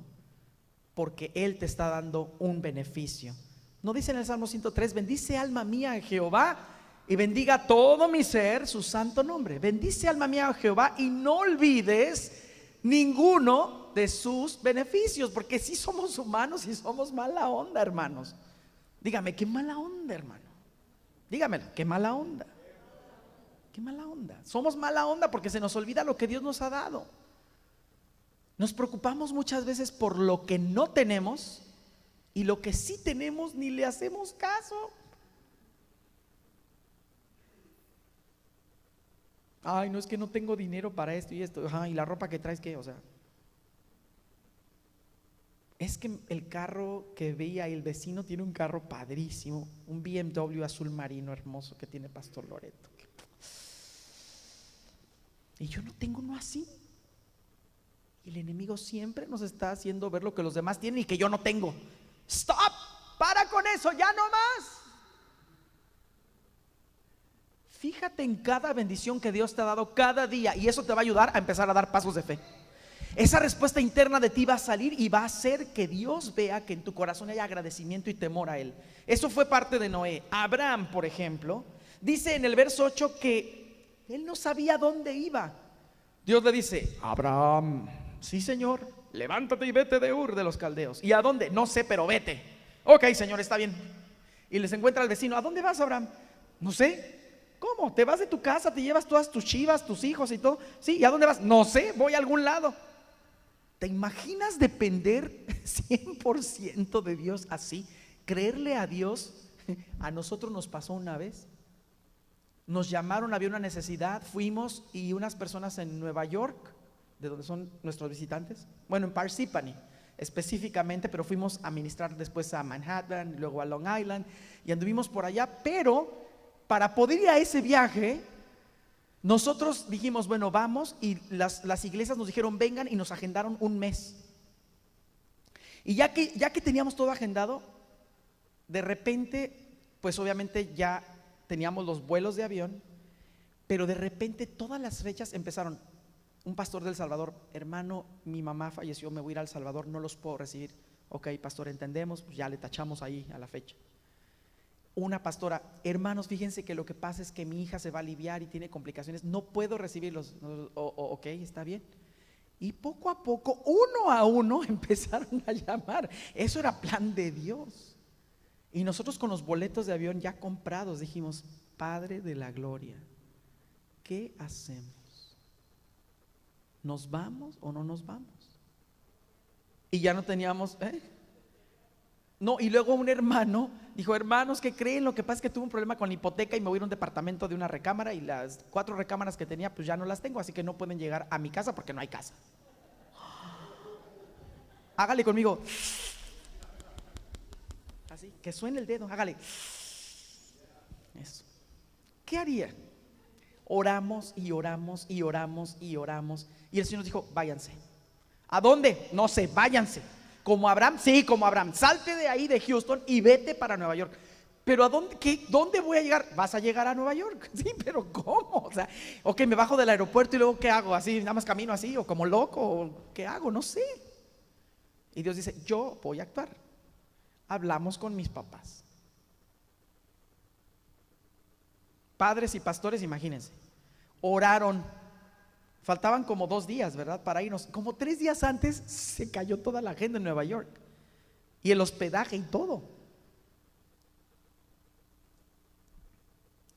porque Él te está dando un beneficio. No dice en el Salmo 103, bendice alma mía a Jehová y bendiga todo mi ser su santo nombre. Bendice alma mía a Jehová y no olvides ninguno de sus beneficios, porque si somos humanos y somos mala onda, hermanos. Dígame, qué mala onda, hermano. Dígamelo, qué mala onda. Qué mala onda. Somos mala onda porque se nos olvida lo que Dios nos ha dado. Nos preocupamos muchas veces por lo que no tenemos y lo que sí tenemos ni le hacemos caso. Ay, no es que no tengo dinero para esto y esto. y la ropa que traes, ¿qué? O sea, es que el carro que veía el vecino tiene un carro padrísimo, un BMW azul marino hermoso que tiene Pastor Loreto. Y yo no tengo uno así. Y el enemigo siempre nos está haciendo ver lo que los demás tienen y que yo no tengo. Stop, para con eso, ya no más. Fíjate en cada bendición que Dios te ha dado cada día y eso te va a ayudar a empezar a dar pasos de fe. Esa respuesta interna de ti va a salir y va a hacer que Dios vea que en tu corazón hay agradecimiento y temor a Él. Eso fue parte de Noé. Abraham, por ejemplo, dice en el verso 8 que él no sabía dónde iba. Dios le dice, Abraham, sí señor, levántate y vete de Ur de los caldeos. ¿Y a dónde? No sé, pero vete. Ok, señor, está bien. Y les encuentra al vecino, ¿a dónde vas, Abraham? No sé. ¿Cómo? ¿Te vas de tu casa, te llevas todas tus chivas, tus hijos y todo? Sí, ¿y a dónde vas? No sé, voy a algún lado. ¿Te imaginas depender *laughs* 100% de Dios así? creerle a Dios, *laughs* a nosotros nos pasó una vez. Nos llamaron, había una necesidad, fuimos y unas personas en Nueva York, de donde son nuestros visitantes, bueno, en Parsippany específicamente, pero fuimos a ministrar después a Manhattan, luego a Long Island y anduvimos por allá, pero para poder ir a ese viaje, nosotros dijimos, bueno, vamos y las, las iglesias nos dijeron, vengan y nos agendaron un mes. Y ya que, ya que teníamos todo agendado, de repente, pues obviamente ya teníamos los vuelos de avión, pero de repente todas las fechas empezaron, un pastor del Salvador, hermano, mi mamá falleció, me voy a ir al Salvador, no los puedo recibir. Ok, pastor, entendemos, pues ya le tachamos ahí a la fecha. Una pastora, hermanos, fíjense que lo que pasa es que mi hija se va a aliviar y tiene complicaciones, no puedo recibirlos. ok, está bien. Y poco a poco, uno a uno, *laughs* empezaron a llamar. Eso era plan de Dios. Y nosotros con los boletos de avión ya comprados dijimos, Padre de la Gloria, ¿qué hacemos? ¿Nos vamos o no nos vamos? Y ya no teníamos, ¿eh? No, y luego un hermano dijo, hermanos, que creen? Lo que pasa es que tuve un problema con la hipoteca y me voy a un departamento de una recámara y las cuatro recámaras que tenía pues ya no las tengo, así que no pueden llegar a mi casa porque no hay casa. Hágale conmigo. Así, que suene el dedo, hágale. Eso. ¿Qué haría? Oramos y oramos y oramos y oramos. Y el Señor nos dijo, váyanse. ¿A dónde? No sé, váyanse. Como Abraham, sí, como Abraham. Salte de ahí, de Houston, y vete para Nueva York. Pero ¿a dónde, qué, dónde voy a llegar? Vas a llegar a Nueva York. *laughs* Sí, pero ¿cómo? O sea, ok, me bajo del aeropuerto y luego ¿qué hago? Así, nada más camino así, o como loco, o ¿qué hago? No sé. Y Dios dice, yo voy a actuar. Hablamos con mis papás. Padres y pastores, imagínense, oraron. Faltaban como dos días, ¿verdad? Para irnos. Como tres días antes se cayó toda la agenda en Nueva York. Y el hospedaje y todo.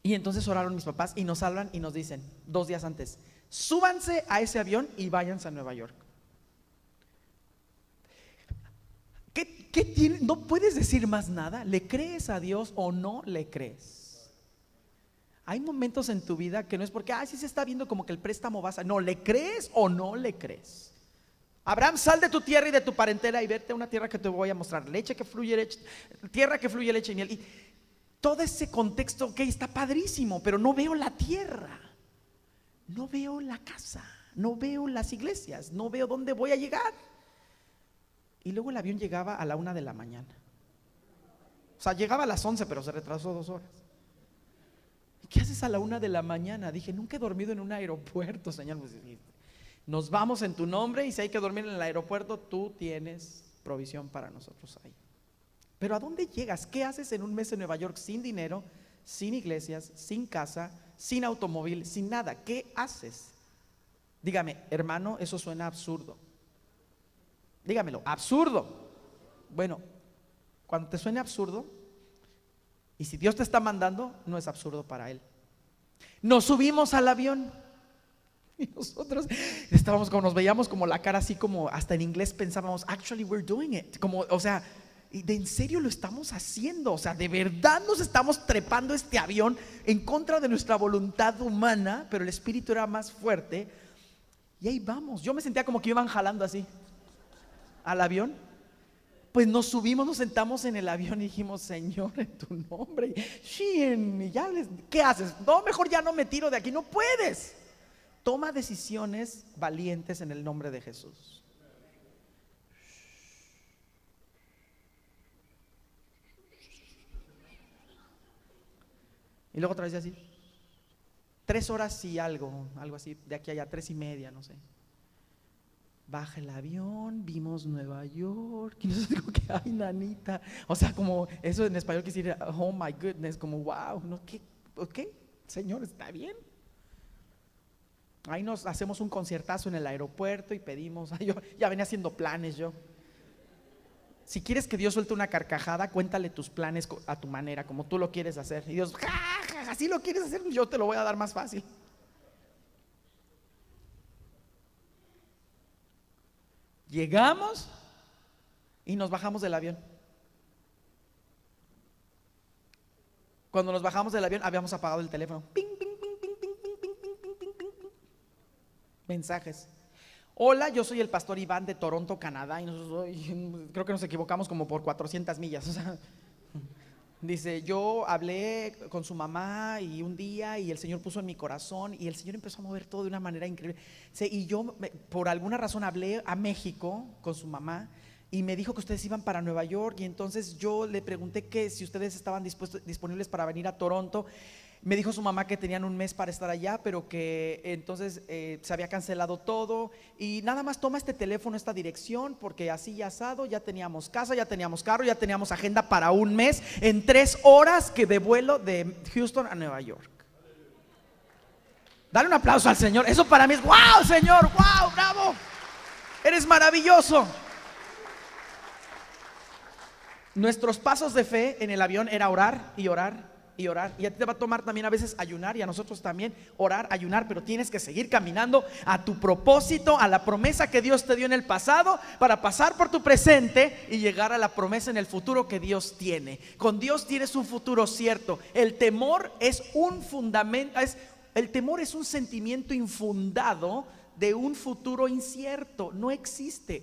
Y entonces oraron mis papás y nos hablan y nos dicen, dos días antes, súbanse a ese avión y váyanse a Nueva York. ¿Qué, qué tiene? ¿No puedes decir más nada? ¿Le crees a Dios o no le crees? Hay momentos en tu vida que no es porque, ah, sí se está viendo como que el préstamo va a... No, ¿le crees o no le crees? Abraham, sal de tu tierra y de tu parentela y vete a una tierra que te voy a mostrar. Leche que fluye, leche, tierra que fluye leche y miel. Y todo ese contexto, ok, está padrísimo, pero no veo la tierra. No veo la casa. No veo las iglesias. No veo dónde voy a llegar. Y luego el avión llegaba a la una de la mañana. O sea, llegaba a las once, pero se retrasó dos horas. ¿Qué haces a la una de la mañana? Dije, nunca he dormido en un aeropuerto, *laughs* Señor. Pues, nos vamos en tu nombre y si hay que dormir en el aeropuerto, tú tienes provisión para nosotros ahí. Pero ¿a dónde llegas? ¿Qué haces en un mes en Nueva York sin dinero, sin iglesias, sin casa, sin automóvil, sin nada? ¿Qué haces? Dígame, hermano, eso suena absurdo. Dígamelo, absurdo. Bueno, cuando te suene absurdo, y si Dios te está mandando, no es absurdo para Él. Nos subimos al avión. *laughs* Y nosotros estábamos como, nos veíamos como la cara así como, hasta en inglés pensábamos, actually we're doing it. Como, o sea, de en serio lo estamos haciendo. O sea, de verdad nos estamos trepando este avión en contra de nuestra voluntad humana, pero el espíritu era más fuerte. Y ahí vamos. Yo me sentía como que iban jalando así al avión pues nos subimos, nos sentamos en el avión y dijimos, Señor, en tu nombre. Y ya ¿qué haces? No, mejor ya no me tiro de aquí, no puedes. Toma decisiones valientes en el nombre de Jesús. Y luego otra vez así. Tres horas y algo, algo así, de aquí allá, tres y media, no sé baja el avión, vimos Nueva York, y nosotros digo que ay, nanita, o sea, como eso en español quisiera, oh my goodness, como wow, ¿no? ¿Qué? Señor, está bien. Ahí nos hacemos un conciertazo en el aeropuerto y pedimos, yo ya venía haciendo planes yo. Si quieres que Dios suelte una carcajada, cuéntale tus planes a tu manera, como tú lo quieres hacer. Y Dios, ja, así lo quieres hacer, yo te lo voy a dar más fácil. Llegamos y nos bajamos del avión. Cuando nos bajamos del avión habíamos apagado el teléfono. Ping, ping, ping, ping, ping, ping, ping, ping, ping, ping, ping. Mensajes. Hola, yo soy el pastor Iván de Toronto, Canadá, y nosotros, creo que nos equivocamos como por 400 millas. O sea, dice, yo hablé con su mamá y un día y el Señor puso en mi corazón y el Señor empezó a mover todo de una manera increíble. Y yo por alguna razón hablé a México con su mamá y me dijo que ustedes iban para Nueva York y entonces yo le pregunté que si ustedes estaban dispuestos, disponibles para venir a Toronto. Me dijo su mamá que tenían un mes para estar allá, pero que entonces eh, se había cancelado todo y nada más toma este teléfono, esta dirección, porque así ya asado, ya teníamos casa, ya teníamos carro, ya teníamos agenda para un mes en tres horas que de vuelo de Houston a Nueva York. Dale un aplauso al Señor. Eso para mí es, wow, Señor, wow, bravo. Eres maravilloso. Nuestros pasos de fe en el avión era orar y orar y orar. Y a ti te va a tomar también a veces ayunar y a nosotros también orar, ayunar, pero tienes que seguir caminando a tu propósito, a la promesa que Dios te dio en el pasado para pasar por tu presente y llegar a la promesa en el futuro que Dios tiene. Con Dios tienes un futuro cierto. El temor es un fundamento, es el temor es un sentimiento infundado de un futuro incierto, no existe.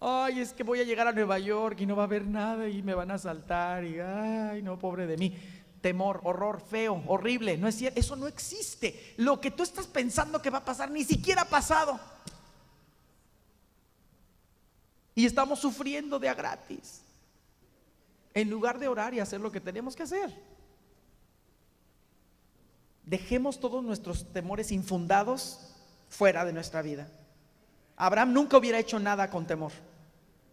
Ay, es que voy a llegar a Nueva York y no va a haber nada y me van a asaltar y ay, no, pobre de mí. Temor, horror, feo, horrible, no es cierto, eso no existe. Lo que tú estás pensando que va a pasar ni siquiera ha pasado. Y estamos sufriendo de a gratis. En lugar de orar y hacer lo que tenemos que hacer. Dejemos todos nuestros temores infundados fuera de nuestra vida. Abraham nunca hubiera hecho nada con temor.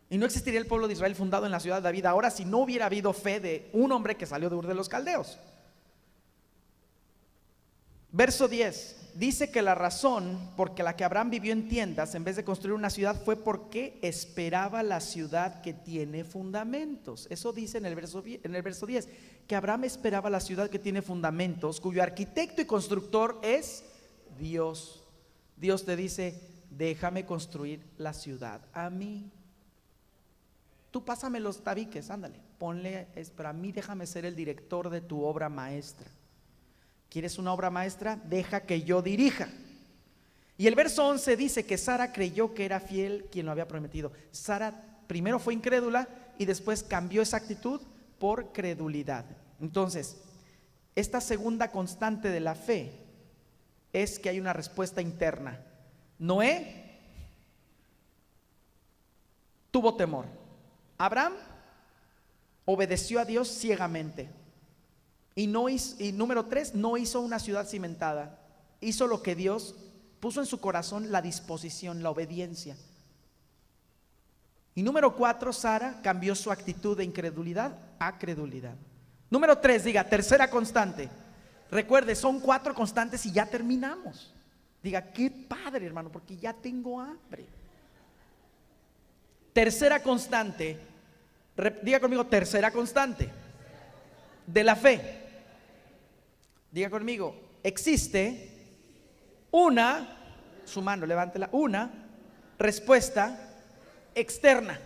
Y no existiría el pueblo de Israel fundado en la ciudad de David ahora si no hubiera habido fe de un hombre que salió de Ur de los Caldeos. Verso 10. Dice que la razón por la que Abraham vivió en tiendas en vez de construir una ciudad fue porque esperaba la ciudad que tiene fundamentos. Eso dice en el verso, en el verso 10, que Abraham esperaba la ciudad que tiene fundamentos, cuyo arquitecto y constructor es Dios. Dios te dice, déjame construir la ciudad a mí. Tú pásame los tabiques, ándale, ponle, es para mí déjame ser el director de tu obra maestra. ¿Quieres una obra maestra? Deja que yo dirija. Y el verso 11 dice que Sara creyó que era fiel quien lo había prometido. Sara primero fue incrédula y después cambió esa actitud por credulidad. Entonces, esta segunda constante de la fe es que hay una respuesta interna. Noé tuvo temor. Abraham obedeció a Dios ciegamente. Y, no hizo- y número tres, no hizo una ciudad cimentada. Hizo lo que Dios puso en su corazón, la disposición, la obediencia. Y número cuatro, Sara cambió su actitud de incredulidad a credulidad. Número tres, diga, tercera constante. Recuerde, son cuatro constantes y ya terminamos. Diga, qué padre, hermano, porque ya tengo hambre. Tercera constante. Diga conmigo, tercera constante de la fe. Diga conmigo, existe una, su mano, levántela, una respuesta externa.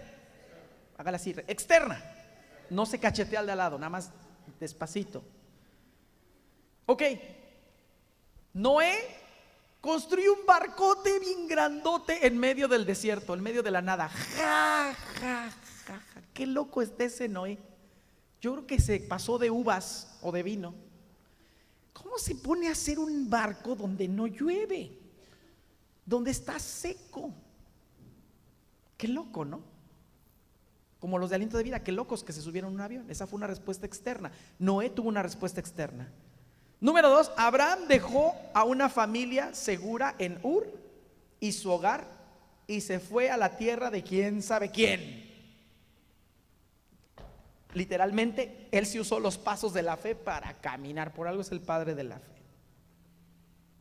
Hágala así, externa. No se cachetea al de al lado, nada más despacito. Ok, Noé construyó un barcote bien grandote en medio del desierto, en medio de la nada. Ja, ja, ja, ja. Qué loco está ese Noé. Yo creo que se pasó de uvas o de vino. ¿Cómo se pone a hacer un barco donde no llueve? Donde está seco. Qué loco, ¿no? Como los de aliento de vida, qué locos que se subieron a un avión. Esa fue una respuesta externa. Noé tuvo una respuesta externa. Número dos, Abraham dejó a una familia segura en Ur y su hogar y se fue a la tierra de quién sabe quién. Literalmente, él se usó los pasos de la fe para caminar. Por algo es el padre de la fe.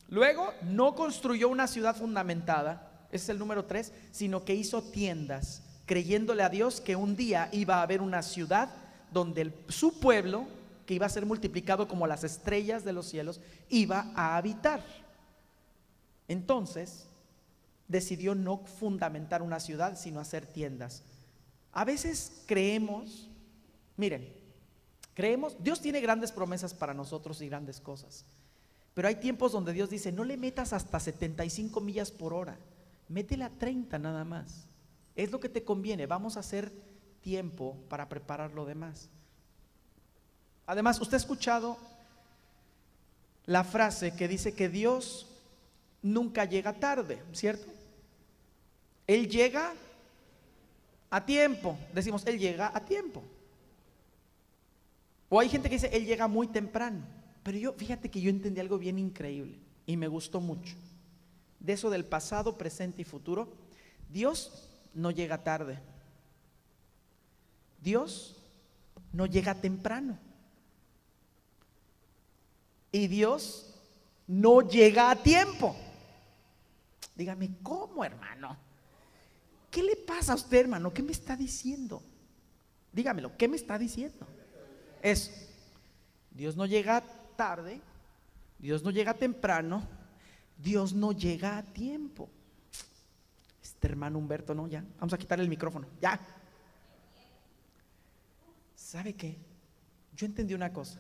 Luego, no construyó una ciudad fundamentada, ese es el número tres, sino que hizo tiendas, creyéndole a Dios que un día iba a haber una ciudad donde el- su pueblo, que iba a ser multiplicado como las estrellas de los cielos, iba a habitar. Entonces, decidió no fundamentar una ciudad, sino hacer tiendas. A veces creemos, miren, Creemos, Dios tiene grandes promesas para nosotros y grandes cosas. Pero hay tiempos donde Dios dice, no le metas hasta 75 millas por hora, métele a 30 nada más. Es lo que te conviene, vamos a hacer tiempo para preparar lo demás. Además, usted ha escuchado la frase que dice que Dios nunca llega tarde, ¿cierto? Él llega a tiempo. Decimos, Él llega a tiempo. O hay gente que dice, Él llega muy temprano. Pero yo, fíjate que yo entendí algo bien increíble y me gustó mucho. De eso del pasado, presente y futuro. Dios no llega tarde. Dios no llega temprano. Y Dios no llega a tiempo. Dígame, ¿cómo, hermano? ¿Qué le pasa a usted, hermano? ¿Qué me está diciendo? Dígamelo, ¿qué me está diciendo? Es, Dios no llega tarde, Dios no llega temprano, Dios no llega a tiempo. Este hermano Humberto, no, ya, vamos a quitar el micrófono, ya. ¿Sabe qué? Yo entendí una cosa.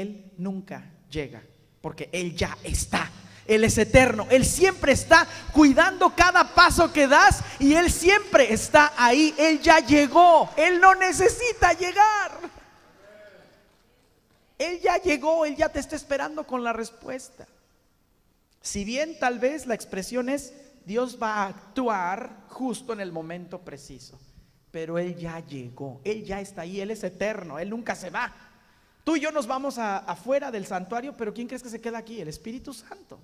Él nunca llega, porque Él ya está. Él es eterno. Él siempre está cuidando cada paso que das y Él siempre está ahí. Él ya llegó. Él no necesita llegar. Él ya llegó. Él ya te está esperando con la respuesta. Si bien tal vez la expresión es Dios va a actuar justo en el momento preciso. Pero Él ya llegó. Él ya está ahí. Él es eterno. Él nunca se va. Tú y yo nos vamos afuera del santuario, pero ¿quién crees que se queda aquí? El Espíritu Santo.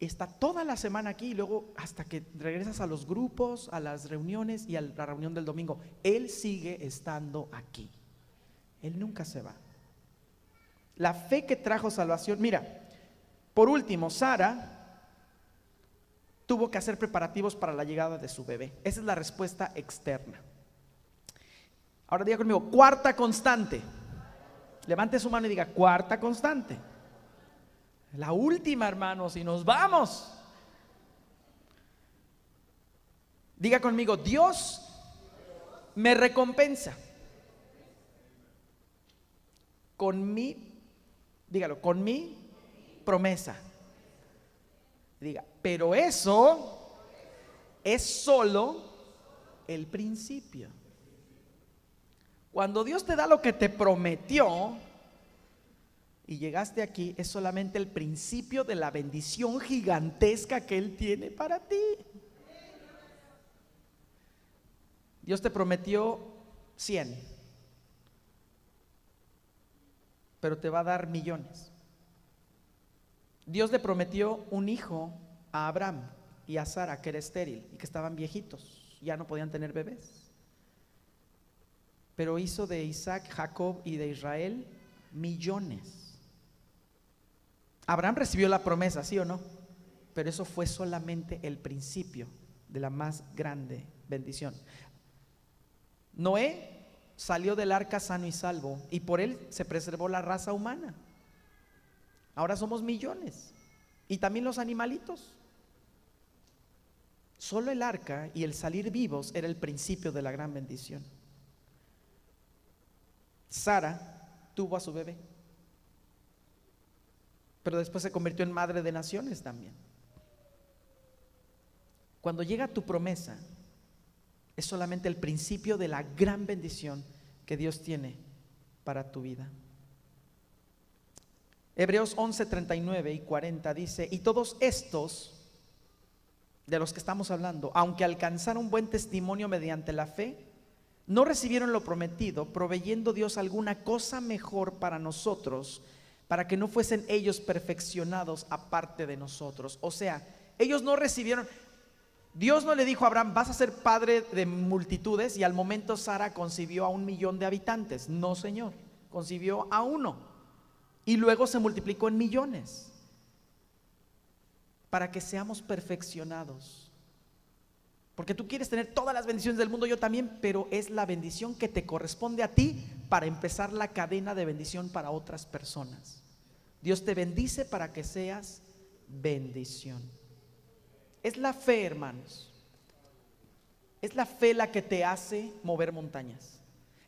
Está toda la semana aquí y luego hasta que regresas a los grupos, a las reuniones y a la reunión del domingo. Él sigue estando aquí. Él nunca se va. La fe que trajo salvación. Mira, por último, Sara tuvo que hacer preparativos para la llegada de su bebé. Esa es la respuesta externa. Ahora diga conmigo, cuarta constante. Levante su mano y diga, cuarta constante. La última, hermanos, y nos vamos. Diga conmigo, Dios me recompensa con mi, dígalo, con mi promesa. Diga, pero eso es solo el principio. Cuando Dios te da lo que te prometió y llegaste aquí, es solamente el principio de la bendición gigantesca que Él tiene para ti. Dios te prometió 100, pero te va a dar millones. Dios le prometió un hijo a Abraham y a Sara, que era estéril y que estaban viejitos, ya no podían tener bebés pero hizo de Isaac, Jacob y de Israel millones. Abraham recibió la promesa, ¿sí o no? Pero eso fue solamente el principio de la más grande bendición. Noé salió del arca sano y salvo y por él se preservó la raza humana. Ahora somos millones y también los animalitos. Solo el arca y el salir vivos era el principio de la gran bendición. Sara tuvo a su bebé, pero después se convirtió en madre de naciones también. Cuando llega tu promesa, es solamente el principio de la gran bendición que Dios tiene para tu vida. Hebreos 11, 39 y 40 dice, y todos estos de los que estamos hablando, aunque alcanzaron buen testimonio mediante la fe, no recibieron lo prometido, proveyendo Dios alguna cosa mejor para nosotros, para que no fuesen ellos perfeccionados aparte de nosotros. O sea, ellos no recibieron, Dios no le dijo a Abraham, vas a ser padre de multitudes y al momento Sara concibió a un millón de habitantes. No, Señor, concibió a uno y luego se multiplicó en millones para que seamos perfeccionados. Porque tú quieres tener todas las bendiciones del mundo, yo también, pero es la bendición que te corresponde a ti para empezar la cadena de bendición para otras personas. Dios te bendice para que seas bendición. Es la fe, hermanos. Es la fe la que te hace mover montañas.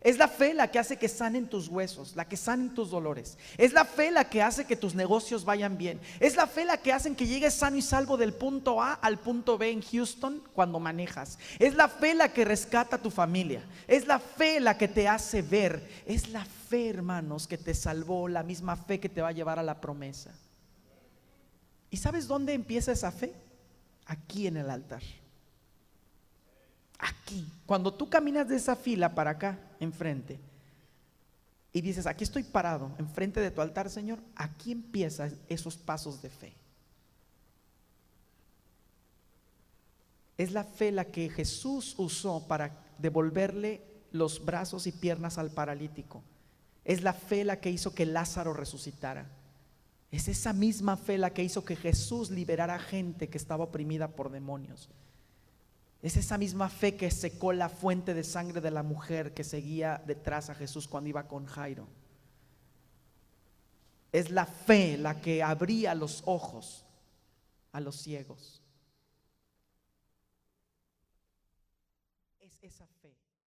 Es la fe la que hace que sanen tus huesos, la que sanen tus dolores. Es la fe la que hace que tus negocios vayan bien. Es la fe la que hace que llegues sano y salvo del punto A al punto B en Houston cuando manejas. Es la fe la que rescata a tu familia. Es la fe la que te hace ver. Es la fe, hermanos, que te salvó, la misma fe que te va a llevar a la promesa. ¿Y sabes dónde empieza esa fe? Aquí en el altar aquí. Cuando tú caminas de esa fila para acá, enfrente, y dices, aquí estoy parado, enfrente de tu altar, Señor, aquí empiezan esos pasos de fe. Es la fe la que Jesús usó para devolverle los brazos y piernas al paralítico. Es la fe la que hizo que Lázaro resucitara. Es esa misma fe la que hizo que Jesús liberara gente que estaba oprimida por demonios. Es esa misma fe que secó la fuente de sangre de la mujer que seguía detrás a Jesús cuando iba con Jairo. Es la fe la que abría los ojos a los ciegos.